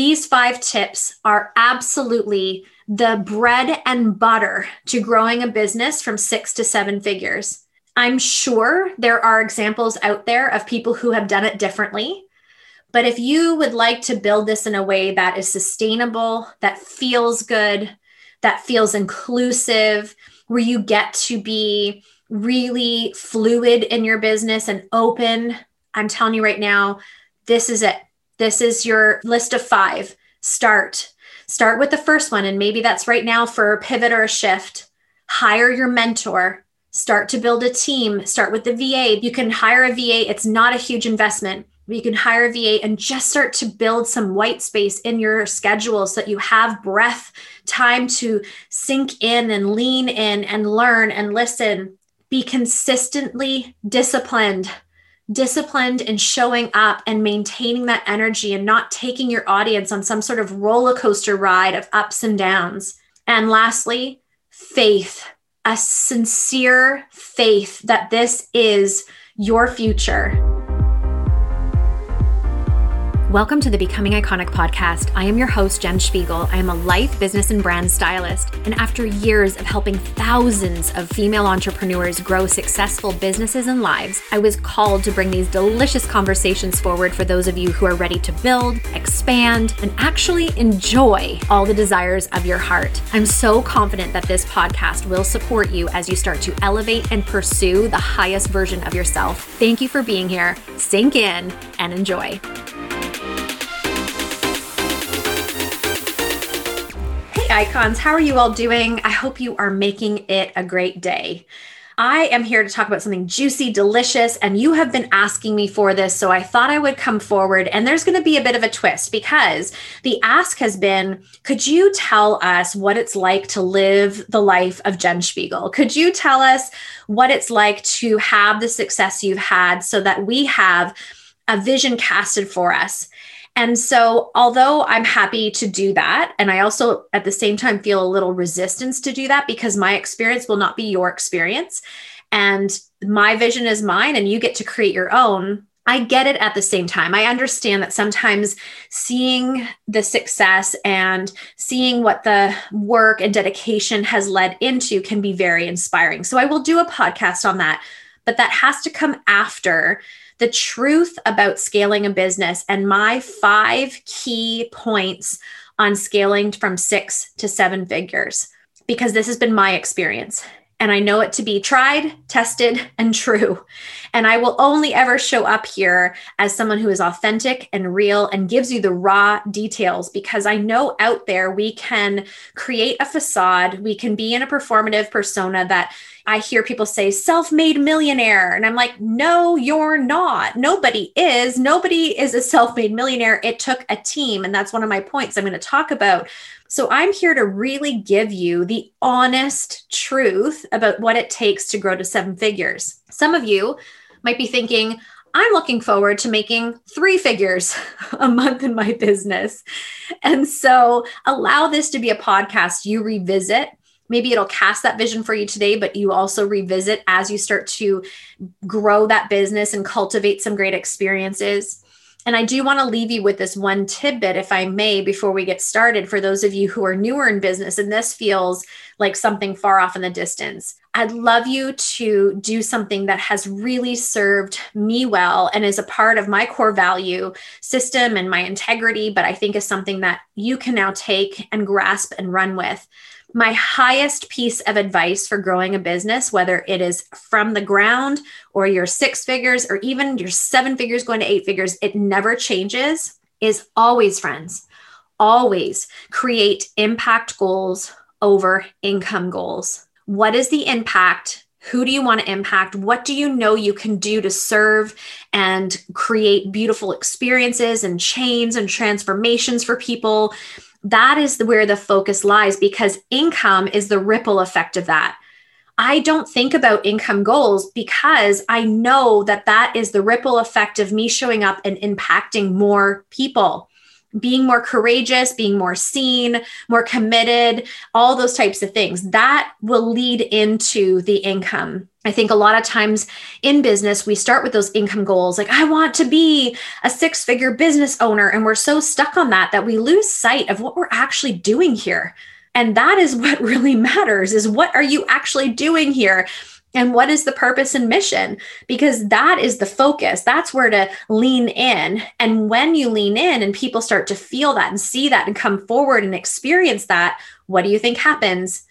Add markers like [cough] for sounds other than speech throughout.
These five tips are absolutely the bread and butter to growing a business from six to seven figures. I'm sure there are examples out there of people who have done it differently. But if you would like to build this in a way that is sustainable, that feels good, that feels inclusive, where you get to be really fluid in your business and open, I'm telling you right now, this is it. This is your list of five. Start. Start with the first one. And maybe that's right now for a pivot or a shift. Hire your mentor. Start to build a team. Start with the VA. You can hire a VA. It's not a huge investment. You can hire a VA and just start to build some white space in your schedule so that you have breath, time to sink in and lean in and learn and listen. Be consistently disciplined disciplined in showing up and maintaining that energy and not taking your audience on some sort of roller coaster ride of ups and downs. And lastly, faith, a sincere faith that this is your future. Welcome to the Becoming Iconic podcast. I am your host, Jen Spiegel. I am a life, business, and brand stylist. And after years of helping thousands of female entrepreneurs grow successful businesses and lives, I was called to bring these delicious conversations forward for those of you who are ready to build, expand, and actually enjoy all the desires of your heart. I'm so confident that this podcast will support you as you start to elevate and pursue the highest version of yourself. Thank you for being here. Sink in and enjoy. Icons. How are you all doing? I hope you are making it a great day. I am here to talk about something juicy, delicious, and you have been asking me for this. So I thought I would come forward. And there's going to be a bit of a twist because the ask has been Could you tell us what it's like to live the life of Jen Spiegel? Could you tell us what it's like to have the success you've had so that we have a vision casted for us? And so, although I'm happy to do that, and I also at the same time feel a little resistance to do that because my experience will not be your experience. And my vision is mine, and you get to create your own. I get it at the same time. I understand that sometimes seeing the success and seeing what the work and dedication has led into can be very inspiring. So I will do a podcast on that, but that has to come after the truth about scaling a business and my five key points on scaling from six to seven figures, because this has been my experience. And I know it to be tried, tested, and true. And I will only ever show up here as someone who is authentic and real and gives you the raw details because I know out there we can create a facade, we can be in a performative persona that I hear people say self made millionaire. And I'm like, no, you're not. Nobody is. Nobody is a self made millionaire. It took a team. And that's one of my points I'm going to talk about. So I'm here to really give you the honest truth about what it takes to grow to seven figures. Some of you might be thinking, I'm looking forward to making three figures [laughs] a month in my business. And so allow this to be a podcast you revisit maybe it'll cast that vision for you today, but you also revisit as you start to grow that business and cultivate some great experiences. And I do want to leave you with this one tidbit, if I may, before we get started, for those of you who are newer in business and this feels like something far off in the distance. I'd love you to do something that has really served me well and is a part of my core value system and my integrity, but I think is something that you can now take and grasp and run with my highest piece of advice for growing a business, whether it is from the ground or your six figures or even your seven figures going to eight figures, it never changes, is always, friends, always create impact goals over income goals. What is the impact? Who do you want to impact? What do you know you can do to serve and create beautiful experiences and chains and transformations for people? That is where the focus lies because income is the ripple effect of that. I don't think about income goals because I know that that is the ripple effect of me showing up and impacting more people. Being more courageous, being more seen, more committed, all those types of things. That will lead into the income. I think a lot of times in business, we start with those income goals like, I want to be a six figure business owner. And we're so stuck on that that we lose sight of what we're actually doing here. And that is what [laughs] really matters is what are you actually doing here? And what is the purpose and mission? Because that is the focus. That's where to lean in. And when you lean in and people start to feel that and see that and come forward and experience that what do you think happens?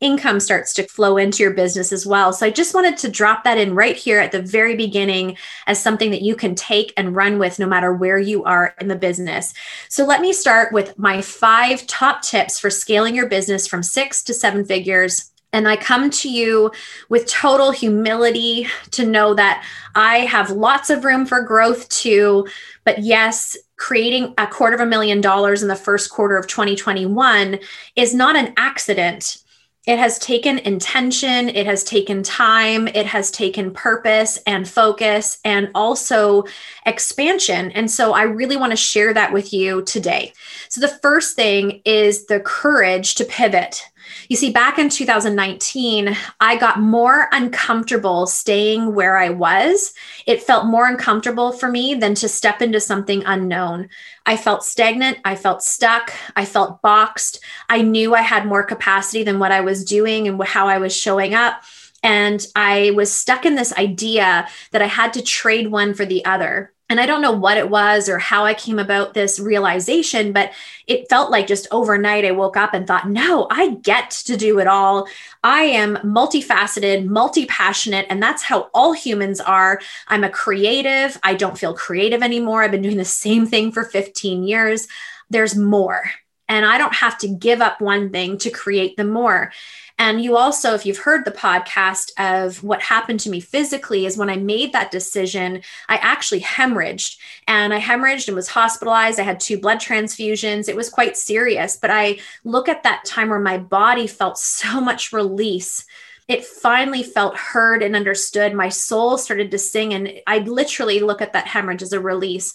Income starts to flow into your business as well. So i just wanted to drop that in right here at the very beginning as something that you can take and run with no matter where you are in the business. So let me start with my five top tips for scaling your business from six to seven figures and I come to you with total humility to know that I have lots of room for growth too. But yes, creating a quarter of a million dollars in the first quarter of 2021 is not an accident. It has taken intention, it has taken time, it has taken purpose and focus and also expansion. And so I really want to share that with you today. So the first thing is the courage to pivot. You see, back in 2019, I got more uncomfortable staying where I was. It felt more uncomfortable for me than to step into something unknown. I felt stagnant. I felt stuck. I felt boxed. I knew I had more capacity than what I was doing and how I was showing up. And I was stuck in this idea that I had to trade one for the other and I don't know what it was or how I came about this realization, but it felt like just overnight I woke up and thought, no, I get to do it all. I am multifaceted, multi passionate, and that's how all humans are. I'm a creative. I don't feel creative anymore. I've been doing the same thing for 15 years. There's more. And I don't have to give up one thing to create the more. And you also, if you've heard the podcast of what happened to me physically, is when I made that decision, I actually hemorrhaged and I hemorrhaged and was hospitalized. I had two blood transfusions. It was quite serious. But I look at that time where my body felt so much release it finally felt heard and understood. My soul started to sing, and I literally look at that hemorrhage as a release.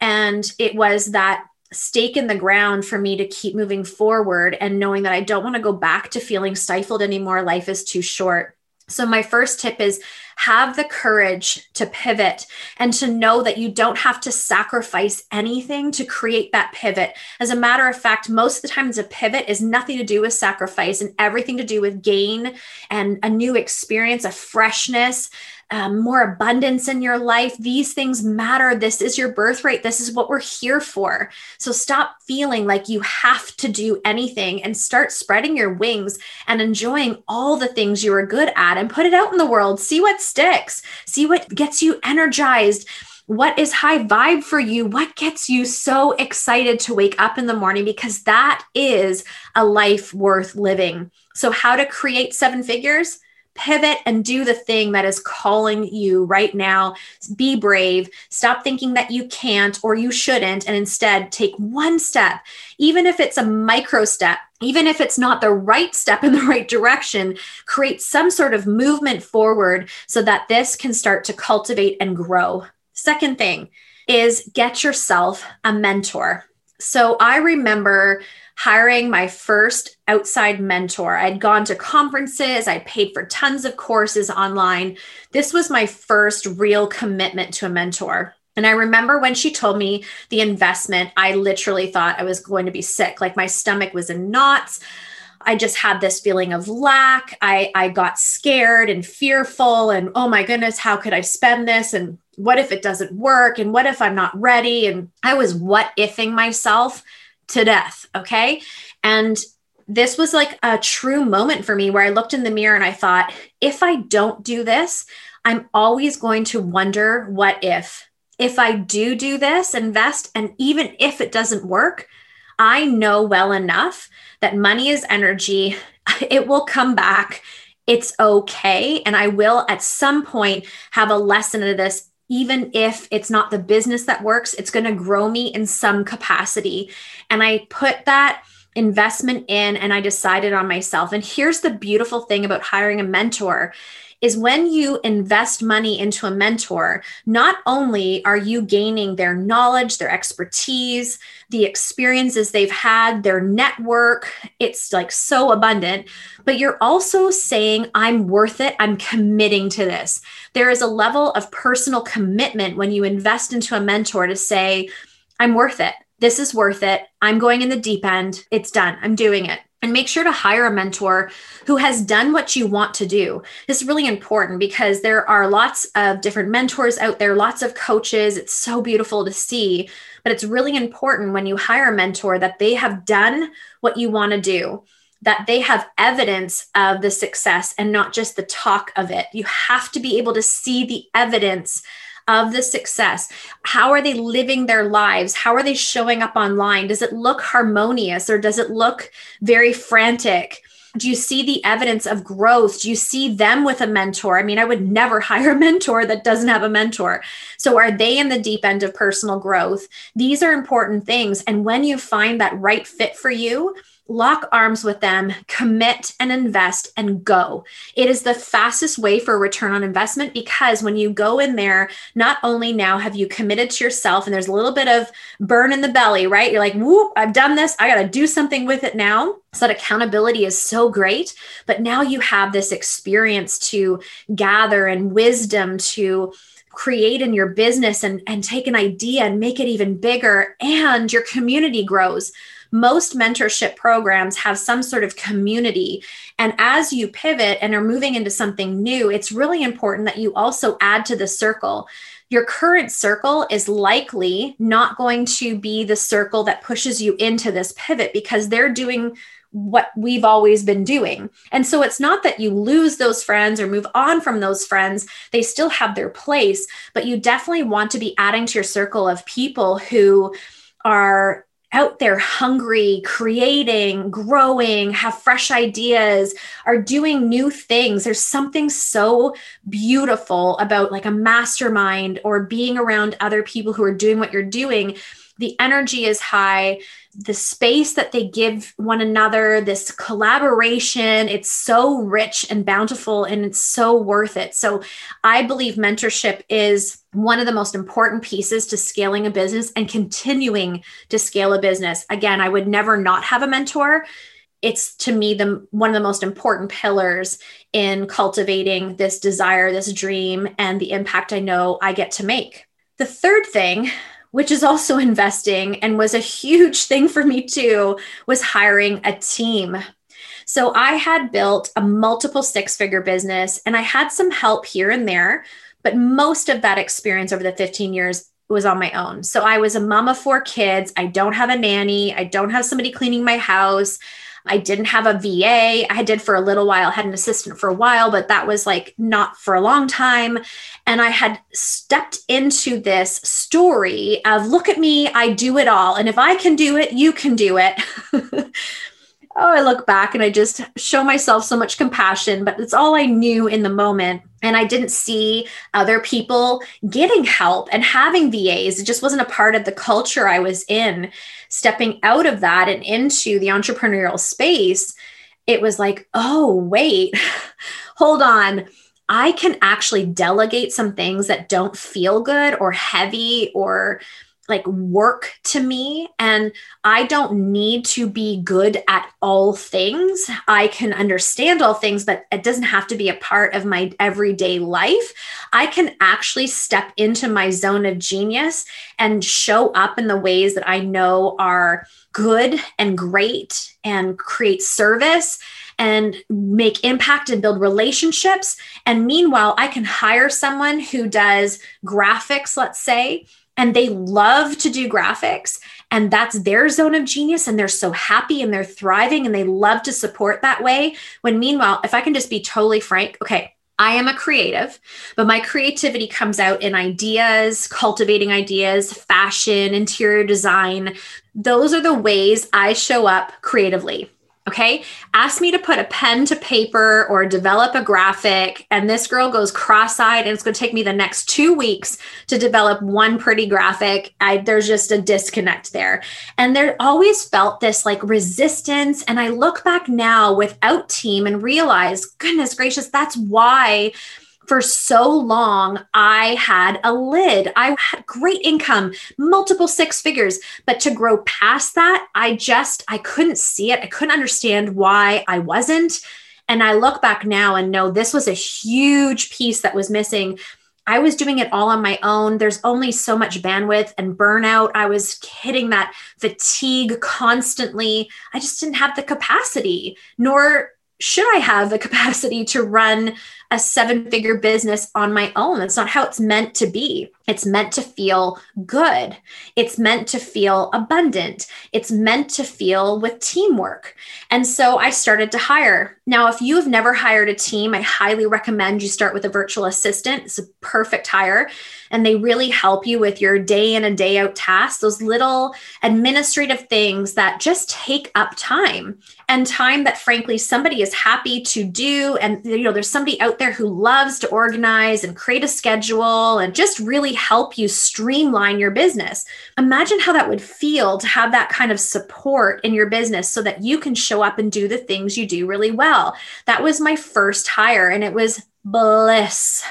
And it was that stake in the ground for me to keep moving forward and knowing that I don't want to go back to feeling stifled anymore. Life is too short. So, my first tip is have the courage to pivot and to know that you don't have to sacrifice anything to create that pivot. As a matter of fact, most of the times a pivot is nothing to do with sacrifice and everything to do with gain and a new experience, a freshness, um, more abundance in your life. These things matter. This is your birthright. This is what we're here for. So stop feeling like you have to do anything and start spreading your wings and enjoying all the things you are good at and put it out in the world. See what sticks, see what gets you energized what is high vibe for you? What gets you so excited to wake up in the morning? Because that is a life worth living. So, how to create seven figures? Pivot and do the thing that is calling you right now. Be brave. Stop thinking that you can't or you shouldn't, and instead take one step, even if it's a micro step. Even if it's not the right step in the [laughs] right direction, create some sort of movement forward so that this can start to cultivate and grow. Second thing is get yourself a mentor. So I remember hiring my first outside mentor. I'd gone to conferences, I paid for tons of courses online. This was my first real commitment to a mentor. And I remember when she told me the investment, I literally thought I was going to be sick. Like my stomach was in knots. I just had this feeling of lack. I, I got scared and fearful, and oh my goodness, how could I spend this? And what if it doesn't work? And what if I'm not ready? And I was what ifing myself to death. Okay. And this was like a true moment for me where I looked in the mirror and I thought, if I don't do this, I'm always going to wonder what if. If I do do this, invest, and even if it doesn't work, I know well enough that money is energy. [laughs] It will come back. It's okay. And I will at some point have a lesson of this even if it's not the business that works, it's going to grow me in some capacity. And I put that investment in and I decided on myself. And here's the beautiful thing about hiring a mentor is when you invest money into a mentor, not only are you gaining their knowledge, their expertise, the experiences they've had, their network, it's like so abundant, but you're also saying, I'm worth it. I'm committing to this. There is a level of personal commitment when you invest into a mentor to say, I'm worth it. This is worth it. I'm going in the deep end. It's done. I'm doing it. And make sure to hire a mentor who has done what you want to do. This is really important because there are lots of different mentors out there, lots of coaches. It's so beautiful to see. But it's really important when you hire a mentor that they have done what you want to do, that they have evidence of the success and not just the talk of it. You have to be able to see the evidence of the success. How are they living their lives? How are they showing up online? Does it look harmonious or does it look very frantic? Do you see the evidence of growth? Do you see them with a mentor? I mean, I would never [laughs] hire a mentor that doesn't have a mentor. So, are they in the deep end of personal growth? These are important things. And when you find that right fit for you, lock arms with them, commit and invest and go. It is the fastest way for return on investment because when you go in there, not only now have you committed to yourself and there's a little bit of burn in the belly, right? You're like, whoop, I've done this. I got to do something with it now. So that accountability is so great. But now you have this experience to gather and wisdom to create in your business and, and take an idea and make it even bigger and your community grows most mentorship programs have some sort of community. And as you pivot and are moving into something new, it's really important that you also add to the circle. Your current circle is likely not going to be the circle that pushes you into this pivot because they're doing what we've always been doing. And so it's not that you lose those friends or move on from those friends, they still have their place, but you definitely want to be adding to your circle of people who are out there hungry, creating, growing, have fresh ideas, are doing new things. There's something so beautiful about like a mastermind or being around other people who are doing what you're doing. The energy is high the space that they give one another, this collaboration, it's so rich and bountiful and it's so worth it. So I believe mentorship is one of the most important pieces to scaling a business and continuing to scale a business. Again, I would never not have a mentor. It's to me the one of the most important pillars in cultivating this desire, this dream and the impact I know I get to make. The third thing which is also [laughs] investing and was a huge thing for me too, was hiring a team. So I had built a multiple six figure business and I had some help here and there, but most of that experience over the 15 years was on my own. So I was a mom of four kids. I don't have a nanny. I don't have somebody cleaning my house. I didn't have a VA. I did for a little while, had an assistant for a while, but that was like not for a long time. And I had stepped into this story of look at me, I do it all. And if I can do it, you can do it. [laughs] oh, I look back and I just show myself so much compassion, but it's all I knew in the moment. And I didn't see other people getting help and having VAs. It just wasn't a part of the culture I was in. Stepping out of that and into the entrepreneurial space, it was like, oh, wait, [laughs] hold on. I can actually delegate some things that don't feel good or heavy or like work to me and i don't need to be good at all things. I can understand all things but it doesn't have to be a part of my everyday life. I can actually step into my zone of genius and show up in the ways that i know are good and great and create service and make impact and build relationships. And meanwhile i can hire someone who does graphics let's say and they love to do graphics and that's their zone of genius and they're so happy and they're thriving and they love to support that way when meanwhile if i can just be totally frank okay I am a creative, but my creativity comes out in ideas, cultivating ideas, fashion, interior design. Those are the ways I show up creatively. Okay. Ask me to put a pen to paper or develop a graphic. And this girl goes cross eyed, and it's going to take me the next two weeks to develop one pretty graphic. I, there's just a disconnect there. And there always felt this like resistance. And I look back now without team and realize, goodness gracious, that's why for so long, I had a lid. I had great income, multiple six figures, but to grow past that, I just I couldn't see it. I couldn't understand why I wasn't. And I look back now and know this was a huge piece that was missing. I was doing it all on my own. There's only so much bandwidth and burnout. I was hitting that fatigue constantly. I just didn't have the capacity, nor should I have the [laughs] capacity to run a seven figure business on my own? That's not how it's meant to be. It's meant to feel good. It's meant to feel abundant. It's meant to feel with teamwork. And so I started to hire. Now, if you have never hired a team, I highly recommend you start with a virtual assistant. It's a perfect hire. And they really help you with your day in and day out tasks, those little administrative things that just take up time and time that, frankly, somebody is happy to do. And, you know, there's somebody out there who loves to organize and create a schedule and just really help you streamline your business. Imagine how that would feel to have that kind of support in your business so that you can show up and do the things you do really well. That was my first hire, and it was bliss.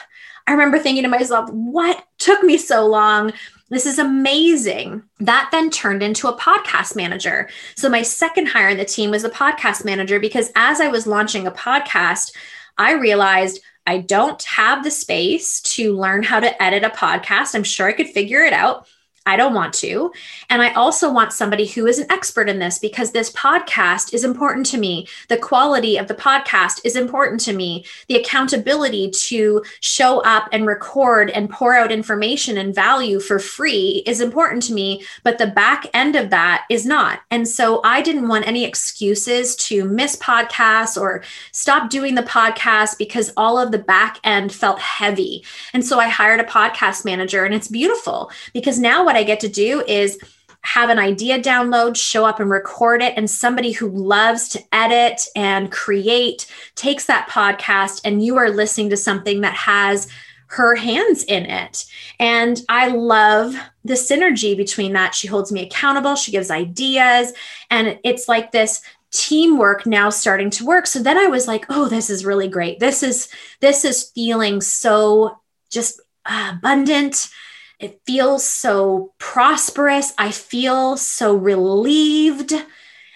I remember thinking to myself, what took me so long? This is amazing. That then turned into a podcast manager. So, my second hire in the team was a podcast manager because as I was launching a podcast, I realized I don't have the space to learn how to edit a podcast. I'm sure I could figure it out. I don't want to. And I also want somebody who is an expert in this because this podcast is important to me. The quality of the podcast is important to me. The accountability to show up and record and pour out information and value for free is important to me. But the back end of that is not. And so I didn't want any excuses to miss podcasts or stop doing the podcast because all of the back end felt heavy. And so I hired a podcast manager and it's beautiful because now what what I get to do is have an idea download, show up and record it. And somebody who loves to edit and create takes that podcast, and you are listening to something that has her hands in it. And I love the synergy between that. She holds me accountable, she gives ideas, and it's like this teamwork now starting to work. So then I was like, "Oh, this is really great. This is this is feeling so just abundant it feels so prosperous. I feel so relieved.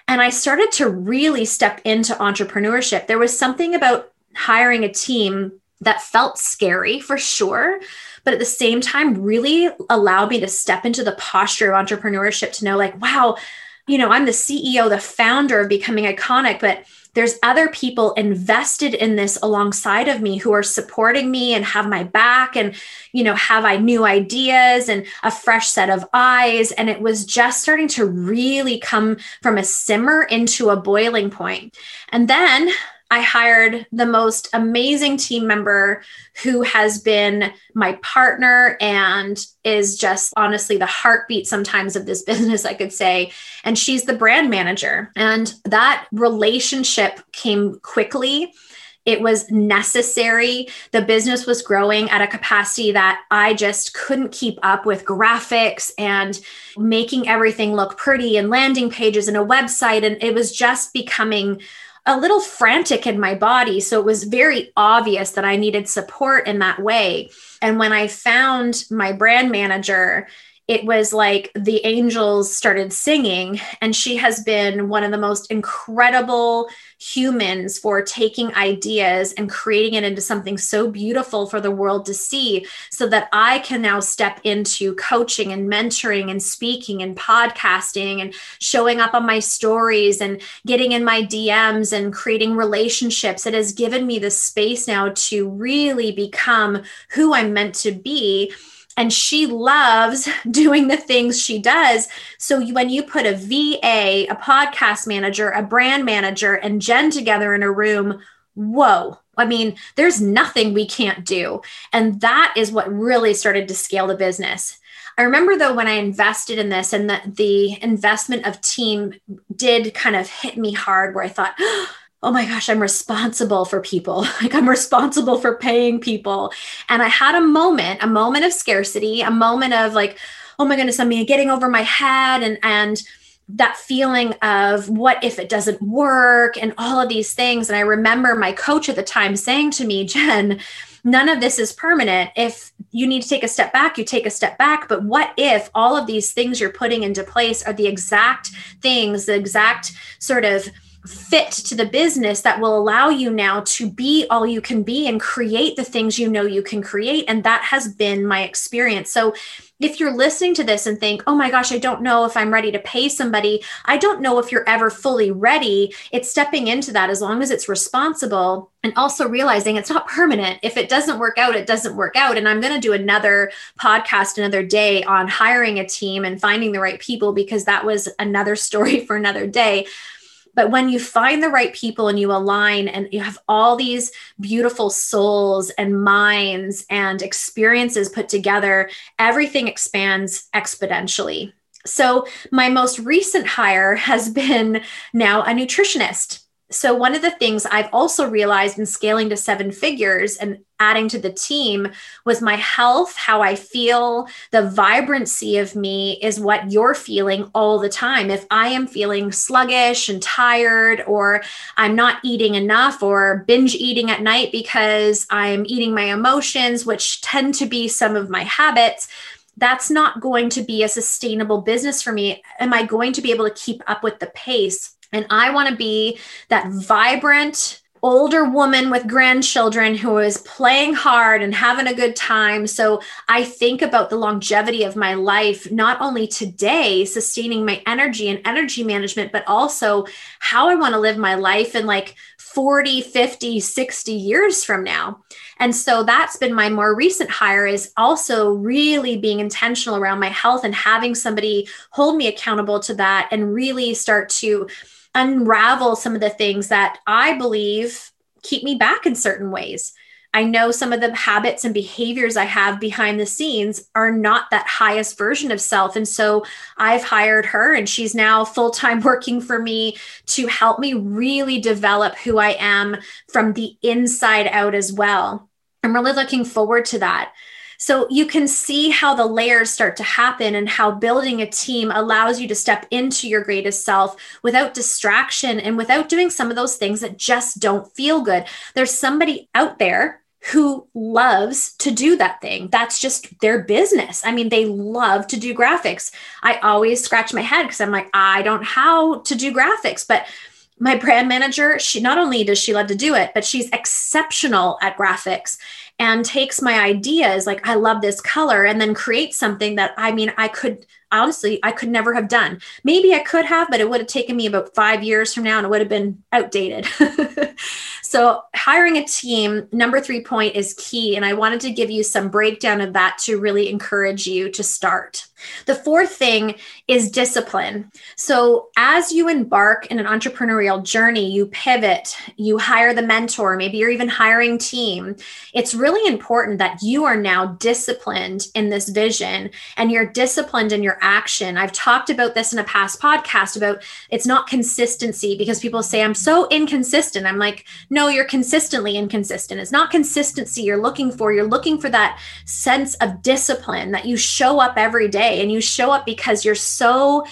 And I started to really step into entrepreneurship. There was something about hiring a team that felt scary for sure, but at the same time, really allowed me to step into the posture of entrepreneurship to know, like, wow, you know, I'm the CEO, the founder of Becoming Iconic, but there's other people invested in this alongside of me who are supporting me and have my back and you know have i new ideas and a fresh set of eyes. And it was just starting to really come from a simmer into a boiling point. And then I hired the most amazing team member who has been my partner and is just honestly the heartbeat sometimes of this [laughs] business, I could say. And she's the brand manager. And that relationship came quickly. It was necessary. The business was growing at a capacity that I just couldn't keep up with graphics and making everything look pretty and landing pages and a website. And it was just becoming a little frantic in my body. So it was very obvious that I needed support in that way. And when I found my brand manager, it was like the angels started singing and she has been one of the most incredible humans for taking ideas and creating it into something so beautiful for the world to see so that i can now step into coaching and mentoring and speaking and podcasting and showing up on my stories and getting in my dms and creating relationships. It has given me the space now to really become who i'm meant to be and she loves [laughs] doing the things she does. So when you put a VA, a podcast manager, a brand manager, and Jen together in a room, whoa. I mean, there's nothing we can't do. And that is what really started to scale the business. I remember though when I invested in this and that the investment of team did kind of hit me hard where I thought, [gasps] oh my gosh, I'm responsible for people. [laughs] Like I'm responsible for paying people. And I had a moment, a moment of scarcity, a moment of like, oh my goodness, I'm getting over my head and and that feeling of what if it doesn't work and all of these things. And I remember my coach at the time saying to me, [laughs] Jen, none of this is permanent. If you need to take a step back, you take a step back. But what if all of these things you're putting into place are the exact things, the exact sort of fit to the business that will allow you now to be all you can be and create the things you know you can create. And that has been my experience. So, if you're listening to this and think, oh my gosh, I don't know if I'm ready to pay somebody, I don't know if you're ever fully ready. It's stepping into that as long as it's responsible and also realizing it's not permanent. If it doesn't work out, it doesn't work out. And I'm going to do another podcast another day on hiring a team and finding the right people because that was another [laughs] story for another day. But when you find the right people and you align and you have all these beautiful souls and minds and experiences put together, everything expands exponentially. So, my most recent hire has been now a nutritionist so one of the things I've also realized in scaling to seven figures and adding to the team was my health, how I feel, the vibrancy of me is what you're feeling all the time. If I am feeling sluggish and tired, or I'm not eating enough, or binge eating at night because I'm eating my emotions, which tend to be some of my habits, that's not going to be a sustainable business for me. Am I going to be able to keep up with the pace? And I want to be that vibrant, older woman with grandchildren who is playing hard and having a good time. So I think about the longevity of my life, not only today, sustaining my energy and energy management, but also how I want to live my life in like 40, 50, 60 years from now. And so that's been my more recent hire is also really being intentional around my health and having somebody hold me accountable to that and really start to unravel some of the things that I believe keep me back in certain ways. I know some of the habits and behaviors I have behind the scenes are not that highest version of self. And so I've hired her, and she's now full time [laughs] working for me to help me really develop who I am from the inside out as well. I'm really looking forward to that. So you can see how the layers start to happen and how building a team allows you to step into your greatest self without distraction and without doing some of those things that just don't feel good. There's somebody out there who loves to do that thing. That's just their business. I mean, they love to do graphics. I always scratch my head because I'm like, I don't know how to do graphics, but my brand manager, she not only does she love to do it, but she's exceptional at graphics and takes my ideas like I love this color and then creates something that I mean I could honestly I could never have done. Maybe I could have, but it would have taken me about 5 years from now and it would have been outdated. [laughs] so, hiring a team, number 3 point is key and I wanted to give you some breakdown of that to really encourage you to start. The fourth thing is discipline. So, as you embark in an entrepreneurial journey, you pivot, you hire the mentor, maybe you're even hiring team. It's really important that you are now disciplined in this vision and you're disciplined in your action. I've talked about this in a past podcast about it's not consistency because people say I'm so inconsistent. I'm like, no, you're consistently inconsistent. It's not consistency you're looking for. You're looking for that sense of discipline that you show up every day and you show up because you're so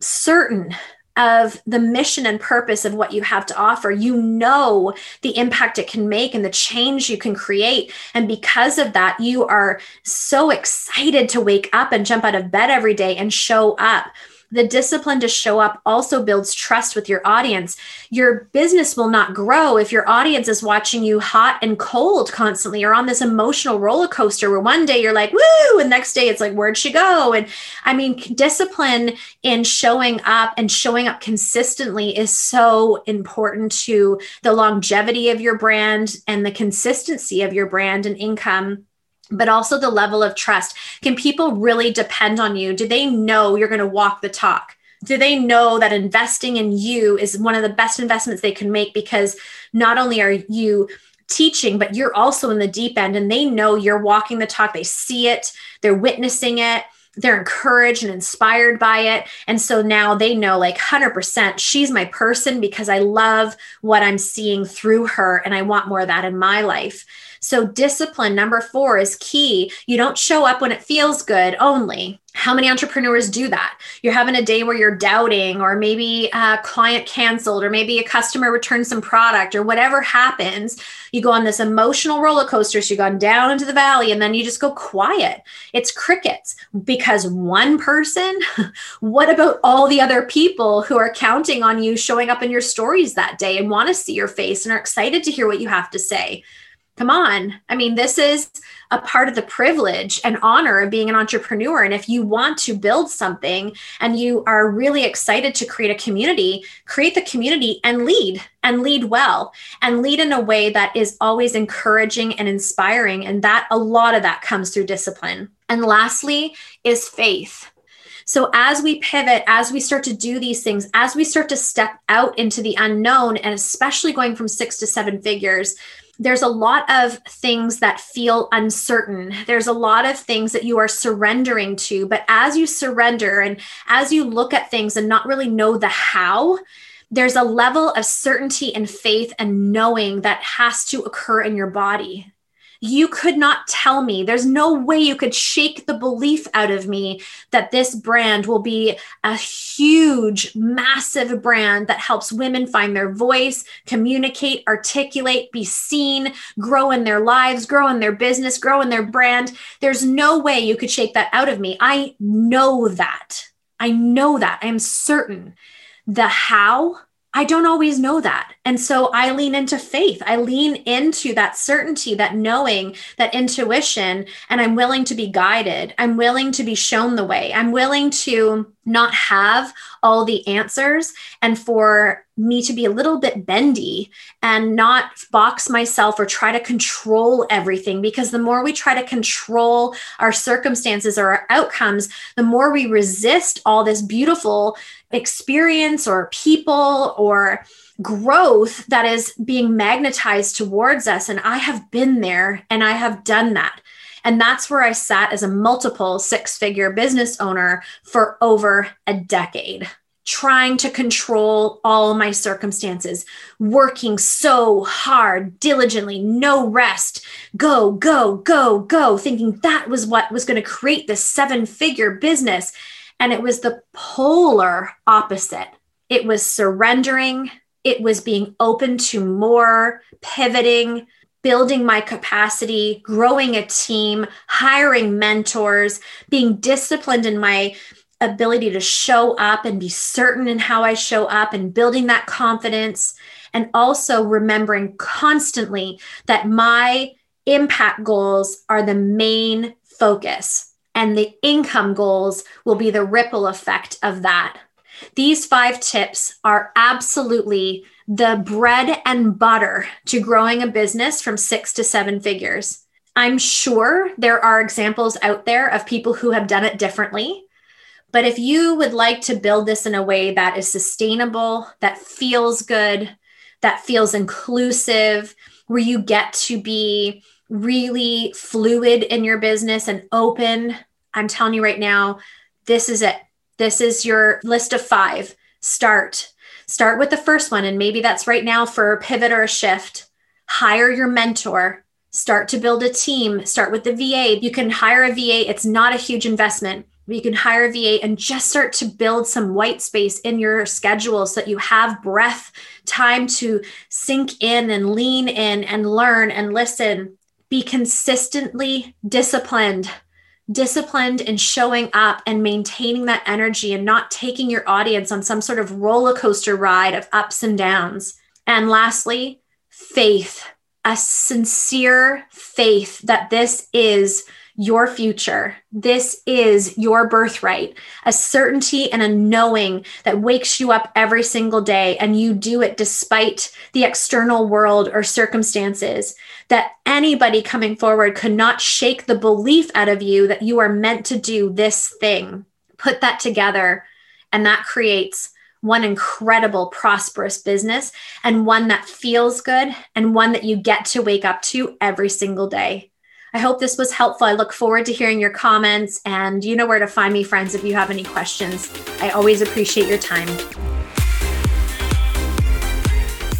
certain of the mission and purpose of what you have to offer. You know the impact it can make and the change you can create. And because of that, you are so excited to wake up and jump out of bed every day and show up. The discipline to show up also builds trust with your audience. Your business will not grow if your audience is watching you hot and cold constantly or on this emotional roller coaster where one day you're like, woo, and next day it's like, where'd she go? And I mean, discipline in showing up and showing up consistently is so important to the longevity of your brand and the consistency of your brand and income but also the level of trust. Can people really depend on you? Do they know you're going to walk the talk? Do they know that investing in you is one of the best investments they can make because not only are you teaching, but you're also in the deep end and they know you're walking the talk. They see it, they're witnessing it. they're encouraged and inspired by it. And so now they know like 100% she's my person because I love what I'm seeing through her and I want more of that in my life. So, discipline number four is key. You don't show up when it feels good only. How many entrepreneurs do that? You're having a day where you're doubting, or maybe a client canceled, or maybe a customer returned some product, or whatever happens. You go on this emotional roller coaster. So, you've gone down into the valley and then you just go quiet. It's crickets because one person, [laughs] what about all the other people who are counting on you showing up in your stories that day and want to see your face and are excited to hear what you have to say? Come on. I mean, this is a part of the privilege and honor of being an entrepreneur. And if you want to build something and you are really excited to create a community, create the community and lead and lead well and lead in a way that is always encouraging and inspiring. And that a lot of that comes through discipline. And lastly is faith. So, as we pivot, as we start to do these things, as we start to step out into the unknown, and especially going from six to seven figures, there's a lot of things that feel uncertain. There's a lot of things that you are surrendering to. But as you surrender and as you look at things and not really know the how, there's a level of certainty and faith and knowing that has to occur in your body you could not tell me, there's no way you could shake the belief out of me that this brand will be a huge, massive brand that helps women find their voice, communicate, articulate, be seen, grow in their lives, grow in their business, grow in their brand. There's no way you could shake that out of me. I know that. I know that. I am certain. The how I don't always know that. And so I lean into faith. I lean into that certainty, that knowing, that intuition, and I'm willing to be guided. I'm willing to be shown the way. I'm willing to not have all the answers and for me to be a little bit bendy and not box myself or try to control everything because the more we try to control our circumstances or our outcomes the more we resist all this beautiful experience or people or growth that is being magnetized towards us. And I have been there and I have done that. And that's where I sat as a multiple six figure business owner for over a decade, trying to control all my circumstances, working so hard, diligently, no rest, go, go, go, go, thinking that was what was going to create this seven figure business. And it was the polar opposite. It was surrendering, it was being open to more, pivoting, building my capacity, growing a team, hiring mentors, being disciplined in my ability to show up and be certain in how I show up and building that confidence. And also remembering constantly that my impact goals are the main focus and the income goals will be the ripple effect of that. These five tips are absolutely the bread and butter to growing a business from six to seven figures. I'm sure there are examples out there of people who have done it differently. But if you would like to build this in a way that is sustainable, that feels good, that feels inclusive, where you get to be really fluid in your business and open, I'm telling you right now, this is it. This is your list of five. Start. Start with the first one. And maybe that's right now for a pivot or a shift. Hire your mentor. Start to build a team. Start with the VA. You can hire a VA, it's not a huge investment. You can hire a VA and just start to build some white space in your schedule so that you have breath, time to sink in and lean in and learn and listen. Be consistently disciplined disciplined in showing up and maintaining that energy and not taking your audience on some sort of roller coaster ride of ups and downs. And lastly, faith, a sincere faith that this is your future. This is your birthright, a certainty and a knowing that wakes you up every single day, and you do it despite the external world or circumstances. That anybody coming forward could not shake the belief out of you that you are meant to do this thing. Put that together, and that creates one incredible, prosperous business and one that feels good and one that you get to wake up to every single day. I hope this was helpful. I look forward to hearing your comments, and you know where to find me, friends, if you have any questions. I always appreciate your time.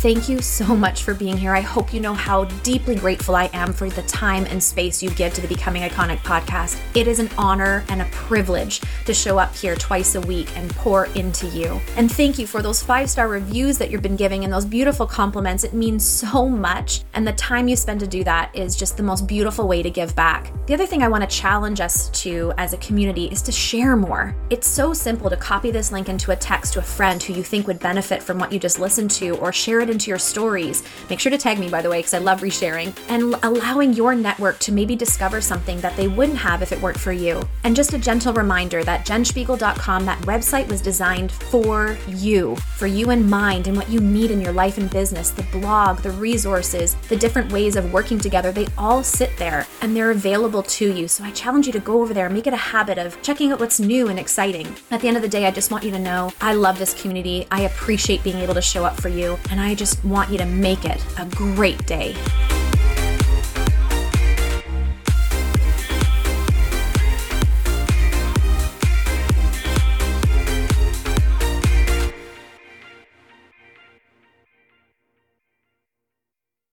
Thank you so much for being here. I hope you know how deeply grateful I am for the time and space you give to the Becoming Iconic podcast. It is an honor and a privilege to show up here twice a week and pour into you. And thank you for those five star reviews that you've been giving and those beautiful compliments. It means so much. And the time you spend to do that is just the most beautiful way to give back. The other thing I want to challenge us to as a community is to share more. It's so simple to copy this link into a text to a friend who you think would benefit from what you just listened to or share it into your stories. Make sure to tag me, by the way, because I love resharing and allowing your network to maybe discover something that they wouldn't have if it weren't for you. And just a gentle reminder that jenspiegel.com, that website was designed for you, for you in mind and what you need in your life and business. The blog, the resources, the different ways of working together, they all sit there and they're available to you. So I challenge you to go over there, make it a habit of checking out what's new and exciting. At the end of the day, I just want you to know I love this community. I appreciate being able to show up for you. And I just want you to make it a great day.